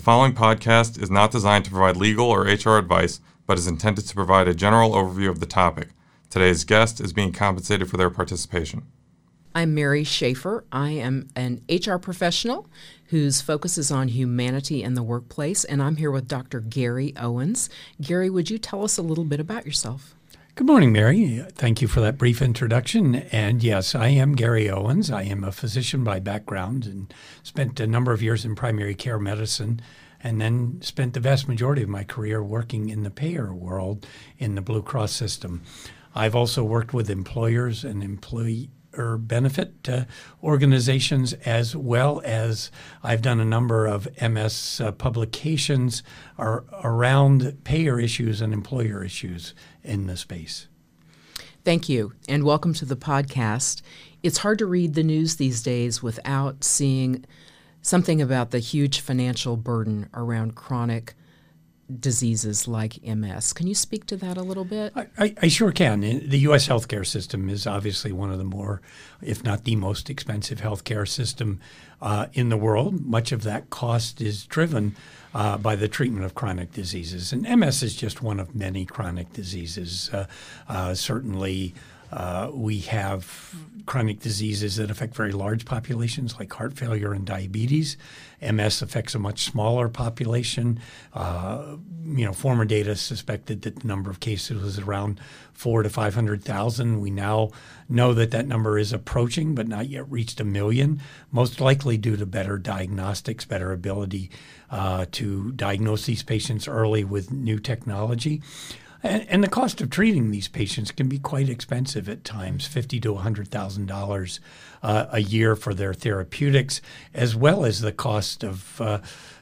The following podcast is not designed to provide legal or HR advice, but is intended to provide a general overview of the topic. Today's guest is being compensated for their participation. I'm Mary Schaefer. I am an HR professional whose focus is on humanity in the workplace, and I'm here with Dr. Gary Owens. Gary, would you tell us a little bit about yourself? Good morning, Mary. Thank you for that brief introduction. And yes, I am Gary Owens. I am a physician by background and spent a number of years in primary care medicine and then spent the vast majority of my career working in the payer world in the Blue Cross system. I've also worked with employers and employee or benefit uh, organizations as well as I've done a number of MS uh, publications around payer issues and employer issues in the space. Thank you, and welcome to the podcast. It's hard to read the news these days without seeing something about the huge financial burden around chronic diseases like MS. Can you speak to that a little bit? I, I, I, sure can. The U.S. healthcare system is obviously one of the more, if not the most expensive healthcare system uh, in the world. Much of that cost is driven uh, by the treatment of chronic diseases. And MS is just one of many chronic diseases. Uh, uh certainly, uh, we have chronic diseases that affect very large populations, like heart failure and diabetes. MS affects a much smaller population. Uh, you know, former data suspected that the number of cases was around four to five hundred thousand. We now know that that number is approaching, but not yet reached a million. Most likely due to better diagnostics, better ability uh, to diagnose these patients early with new technology. And, and, the cost of treating these patients can be quite expensive at times, fifty to hundred thousand uh, dollars a year for their therapeutics, as well as the cost of uh,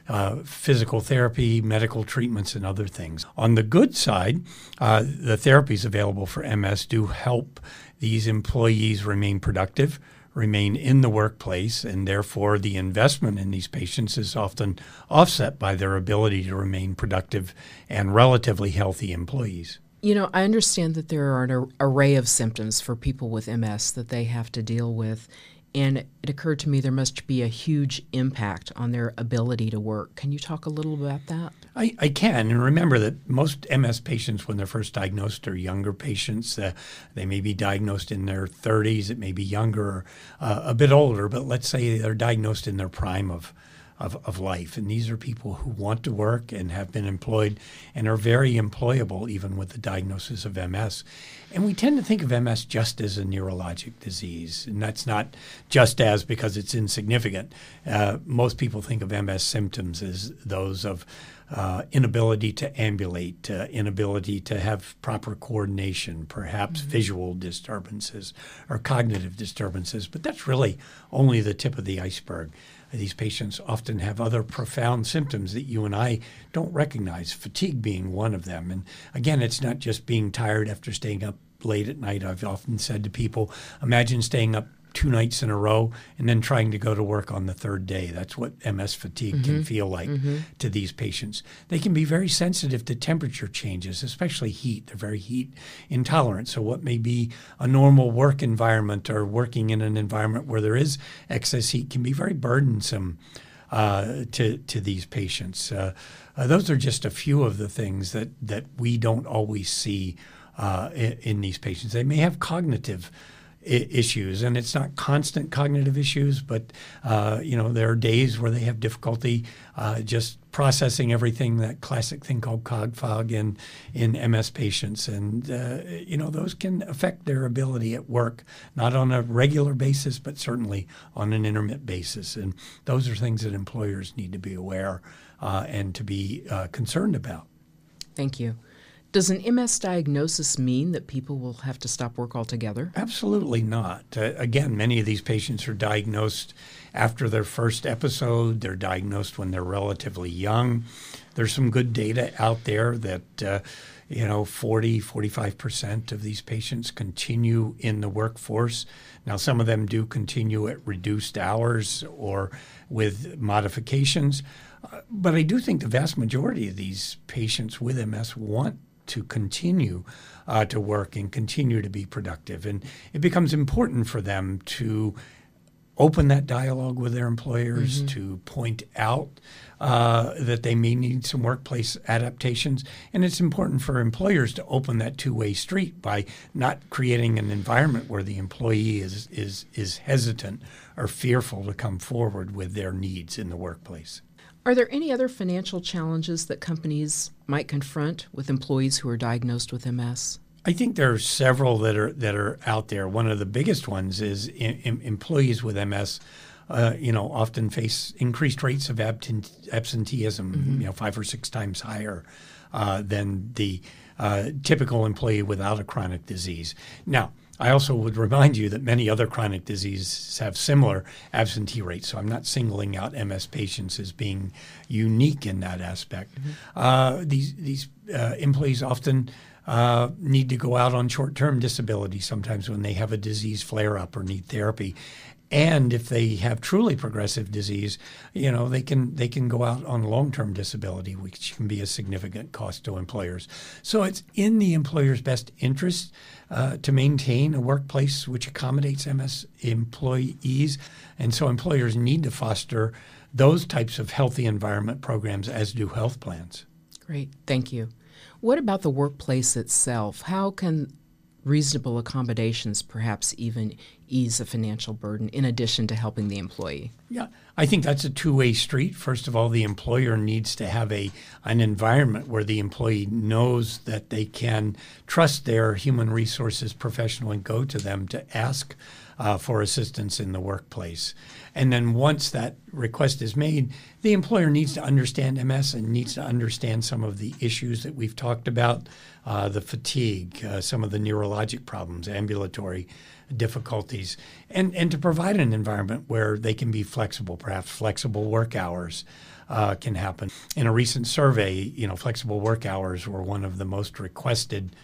uh, physical therapy, medical treatments, and other things. On the good side, uh, the therapies available for MS do help these employees remain productive remain in the workplace, and therefore the investment in these patients is often offset by their ability to remain productive and relatively healthy employees. You know, I understand that there are an array of symptoms for people with MS that they have to deal with. And it occurred to me there must be a huge impact on their ability to work. Can you talk a little about that? I, I can. And remember that most MS patients, when they're first diagnosed, are younger patients. Uh, they may be diagnosed in their 30s, it may be younger uh, a bit older, but let's say they're diagnosed in their prime of of, of life. And these are people who want to work and have been employed and are very employable even with the diagnosis of MS. And we tend to think of MS just as a neurologic disease. And that's not just as because it's insignificant. Uh, most people think of MS symptoms as those of uh, inability to ambulate, uh, inability to have proper coordination, perhaps mm-hmm. visual disturbances or cognitive disturbances. But that's really only the tip of the iceberg. These patients often have other profound symptoms that you and I don't recognize, fatigue being one of them. And again, it's not just being tired after staying up late at night. I've often said to people, imagine staying up two nights in a row and then trying to go to work on the third day. That's what MS fatigue mm-hmm. can feel like mm-hmm. to these patients. They can be very sensitive to temperature changes, especially heat. They're very heat intolerant. So, what may be a normal work environment or working in an environment where there is excess heat can be very burdensome. Uh, to to these patients, uh, uh, those are just a few of the things that that we don't always see uh, in, in, these patients. They may have cognitive issues, and it's not constant cognitive issues, but uh, you know there are days where they have difficulty uh, just processing everything. That classic thing called cog fog in in MS patients, and uh, you know those can affect their ability at work, not on a regular basis, but certainly on an intermittent basis. And those are things that employers need to be aware uh, and to be uh, concerned about. Thank you. Does an MS diagnosis mean that people will have to stop work altogether? Absolutely not. Uh, again, many of these patients are diagnosed after their first episode. They're diagnosed when they're relatively young. There's some good data out there that, uh, you know, 40, 45% of these patients continue in the workforce. Now, some of them do continue at reduced hours or with modifications. Uh, but I do think the vast majority of these patients with MS want to continue uh, to work and continue to be productive. And it becomes important for them to open that dialogue with their employers, mm-hmm. to point out uh, that they may need some workplace adaptations. And it's important for employers to open that two way street by not creating an environment where the employee is, is, is hesitant or fearful to come forward with their needs in the workplace. Are there any other financial challenges that companies might confront with employees who are diagnosed with MS? I think there are several that are that are out there. One of the biggest ones is in, in employees with MS uh, you know, often face increased rates of absenteeism, mm-hmm. you know, five or six times higher uh, than the uh, typical employee without a chronic disease. Now, I also would remind you that many other chronic diseases have similar absentee rates, so I'm not singling out MS patients as being unique in that aspect. Mm-hmm. Uh, these these uh, employees often uh, need to go out on short term disability sometimes when they have a disease flare up or need therapy and if they have truly progressive disease, you know they can they can go out on long-term disability, which can be a significant cost to employers. So it's in the employer's best interest uh, to maintain a workplace which accommodates MS employees, and so employers need to foster those types of healthy environment programs, as do health plans. Great, thank you. What about the workplace itself? How can reasonable accommodations perhaps even ease a financial burden in addition to helping the employee? Yeah, I think that's a two-way street. First of all, the employer needs to have a an environment where the employee knows that they can trust their human resources professional and go to them to ask uh, for assistance in the workplace. And then once that request is made, the employer needs to understand MS and needs to understand some of the issues that we've talked about uh, the fatigue, uh, some of the neurologic problems, ambulatory difficulties, and, and to provide an environment where they can be flexible, perhaps flexible work hours. Uh, can happen. In a recent survey, you know, flexible work hours were one of the most requested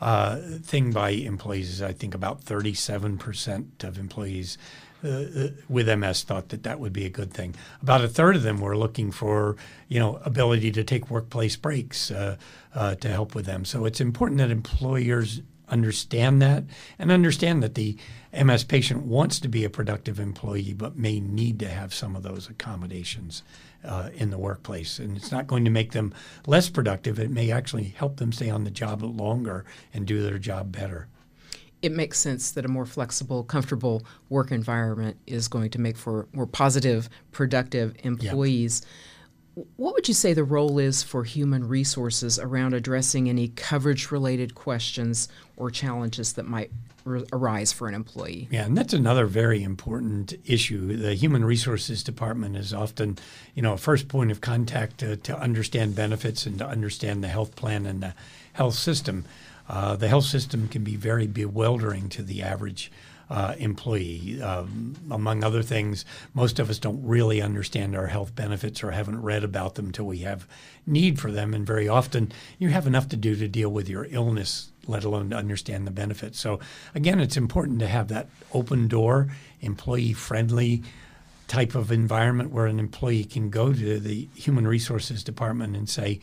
uh, thing by employees. I think about 37% of employees uh, uh with MS thought that that would be a good thing. About a third of them were looking for, you know, ability to take workplace breaks uh, uh, to help with them. So it's important that employers understand that and understand that the MS patient wants to be a productive employee, but may need to have some of those accommodations uh, in the workplace. And it's not going to make them less productive. It may actually help them stay on the job longer and do their job better it makes sense that a more flexible, comfortable work environment is going to make for more positive, productive employees. Yep. What would you say the role is for human resources around addressing any coverage related questions or challenges that might r- arise for an employee? Yeah, and that's another very important issue. The human resources department is often, you know, a first point of contact to, to understand benefits and to understand the health plan and the health system. Uh, the health system can be very bewildering to the average uh, employee. Um, among other things, most of us don't really understand our health benefits or haven't read about them until we have need for them. And very often, you have enough to do to deal with your illness, let alone to understand the benefits. So, again, it's important to have that open door, employee friendly type of environment where an employee can go to the human resources department and say,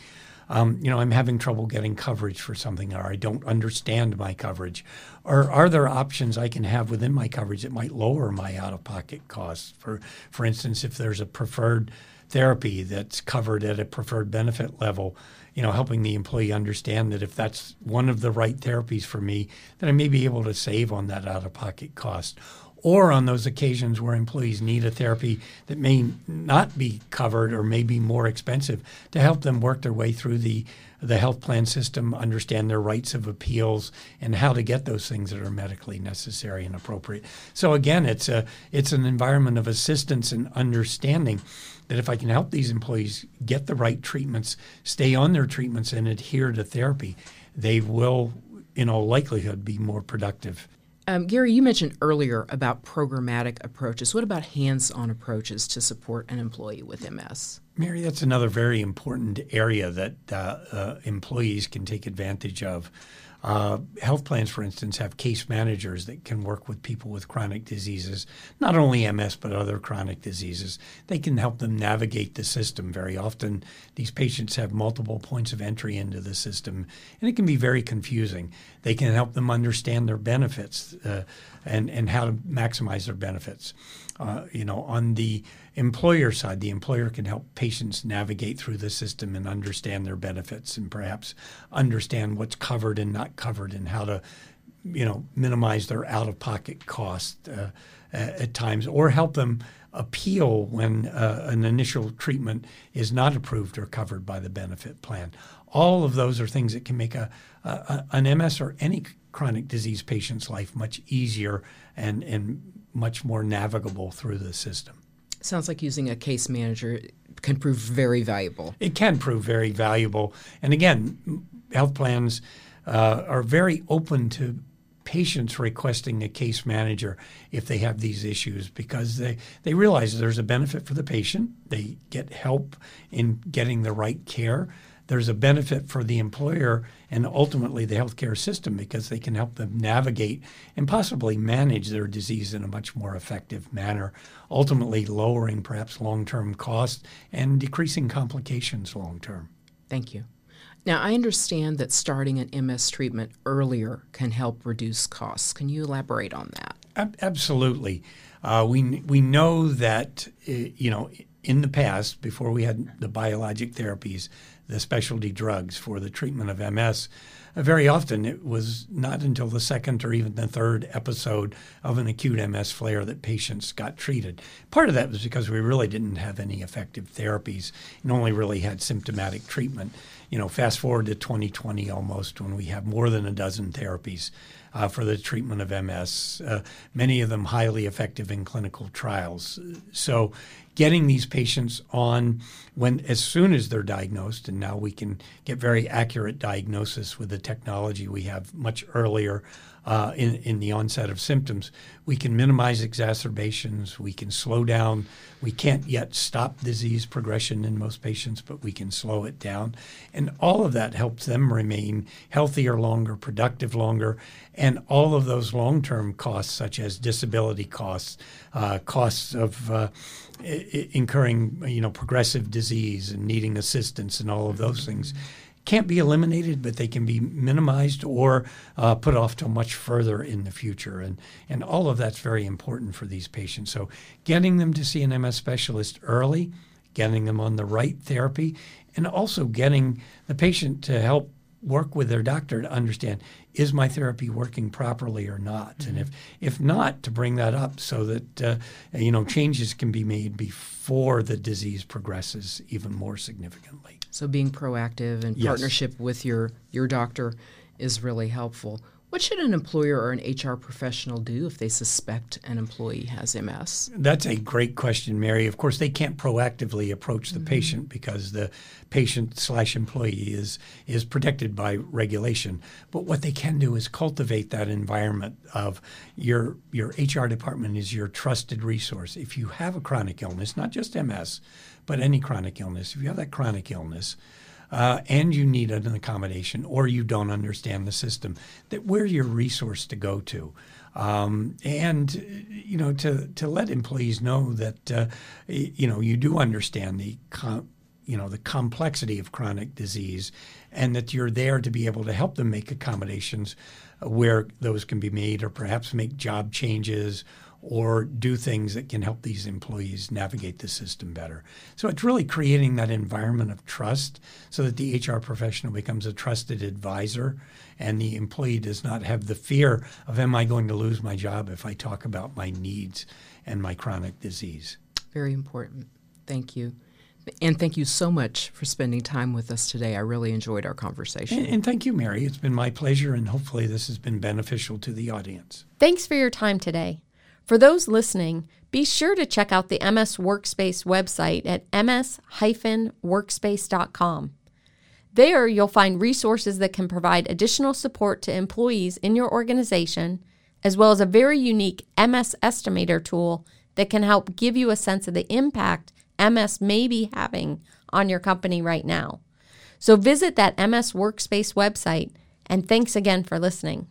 um, you know, I'm having trouble getting coverage for something, or I don't understand my coverage, or are there options I can have within my coverage that might lower my out-of-pocket costs? For for instance, if there's a preferred therapy that's covered at a preferred benefit level, you know, helping the employee understand that if that's one of the right therapies for me, that I may be able to save on that out-of-pocket cost or on those occasions where employees need a therapy that may not be covered or may be more expensive to help them work their way through the the health plan system, understand their rights of appeals and how to get those things that are medically necessary and appropriate. So again, it's a it's an environment of assistance and understanding that if I can help these employees get the right treatments, stay on their treatments and adhere to therapy, they will in all likelihood be more productive um, Gary, you mentioned earlier about programmatic approaches. What about hands on approaches to support an employee with MS? Mary, that's another very important area that uh, uh, employees can take advantage of. Uh, health plans, for instance, have case managers that can work with people with chronic diseases, not only MS, but other chronic diseases. They can help them navigate the system. Very often, these patients have multiple points of entry into the system, and it can be very confusing. They can help them understand their benefits uh, and, and how to maximize their benefits. Uh, you know, on the employer side, the employer can help patients navigate through the system and understand their benefits and perhaps understand what's covered and not covered and how to, you know, minimize their out-of-pocket cost uh, at times, or help them appeal when uh, an initial treatment is not approved or covered by the benefit plan. All of those are things that can make a, a an MS or any chronic disease patient's life much easier and and much more navigable through the system. Sounds like using a case manager can prove very valuable. It can prove very valuable. And again, health plans uh, are very open to patients requesting a case manager if they have these issues because they, they realize there's a benefit for the patient. They get help in getting the right care there's a benefit for the employer and ultimately the healthcare system because they can help them navigate and possibly manage their disease in a much more effective manner, ultimately lowering perhaps long term costs and decreasing complications long term. Thank you. Now, I understand that starting an MS treatment earlier can help reduce costs. Can you elaborate on that? Absolutely. Uh, we, we know that, uh, you know, in the past, before we had the biologic therapies, the specialty drugs for the treatment of MS, uh, very often it was not until the second or even the third episode of an acute MS flare that patients got treated. Part of that was because we really didn't have any effective therapies and only really had symptomatic treatment. You know, fast forward to 2020 almost when we have more than a dozen therapies uh, for the treatment of MS, uh, many of them highly effective in clinical trials. So, getting these patients on when as soon as they're diagnosed, and now we can get very accurate diagnosis with the technology we have much earlier uh, in, in the onset of symptoms. We can minimize exacerbations. We can slow down. We can't yet stop disease progression in most patients, but we can slow it down. And all of that helps them remain healthier longer, productive longer. And all of those long term costs, such as disability costs, uh, costs of uh, incurring you know progressive disease and needing assistance and all of those things can't be eliminated, but they can be minimized or uh, put off till much further in the future. And, and all of that's very important for these patients. So, getting them to see an MS specialist early, getting them on the right therapy, and also getting the patient to help work with their doctor to understand is my therapy working properly or not mm-hmm. and if if not to bring that up so that uh, you know changes can be made before the disease progresses even more significantly so being proactive and yes. partnership with your your doctor is really helpful what should an employer or an HR professional do if they suspect an employee has MS? That's a great question, Mary. Of course, they can't proactively approach the mm-hmm. patient because the patient slash employee is is protected by regulation. But what they can do is cultivate that environment of your your HR department is your trusted resource. If you have a chronic illness, not just MS, but any chronic illness, if you have that chronic illness, uh, and you need an accommodation or you don't understand the system, that we're your resource to go to. Um, and you know to to let employees know that uh, you know you do understand the com- you know the complexity of chronic disease, and that you're there to be able to help them make accommodations where those can be made, or perhaps make job changes or do things that can help these employees navigate the system better. So it's really creating that environment of trust so that the HR professional becomes a trusted advisor and the employee does not have the fear of, am I going to lose my job if I talk about my needs and my chronic disease? Very important. Thank you. And thank you so much for spending time with us today. I really enjoyed our conversation. And, and, thank you, Mary. It's been my pleasure, and hopefully, this has been beneficial to the audience. Thanks for your time today. For those listening, be sure to check out the MS Workspace website at ms-workspace.com. There, you'll find resources that can provide additional support to employees in your organization, as well as a very unique MS estimator tool that can help give you a sense of the impact MS may be having on your company right now. So visit that MS Workspace website And thanks again for listening.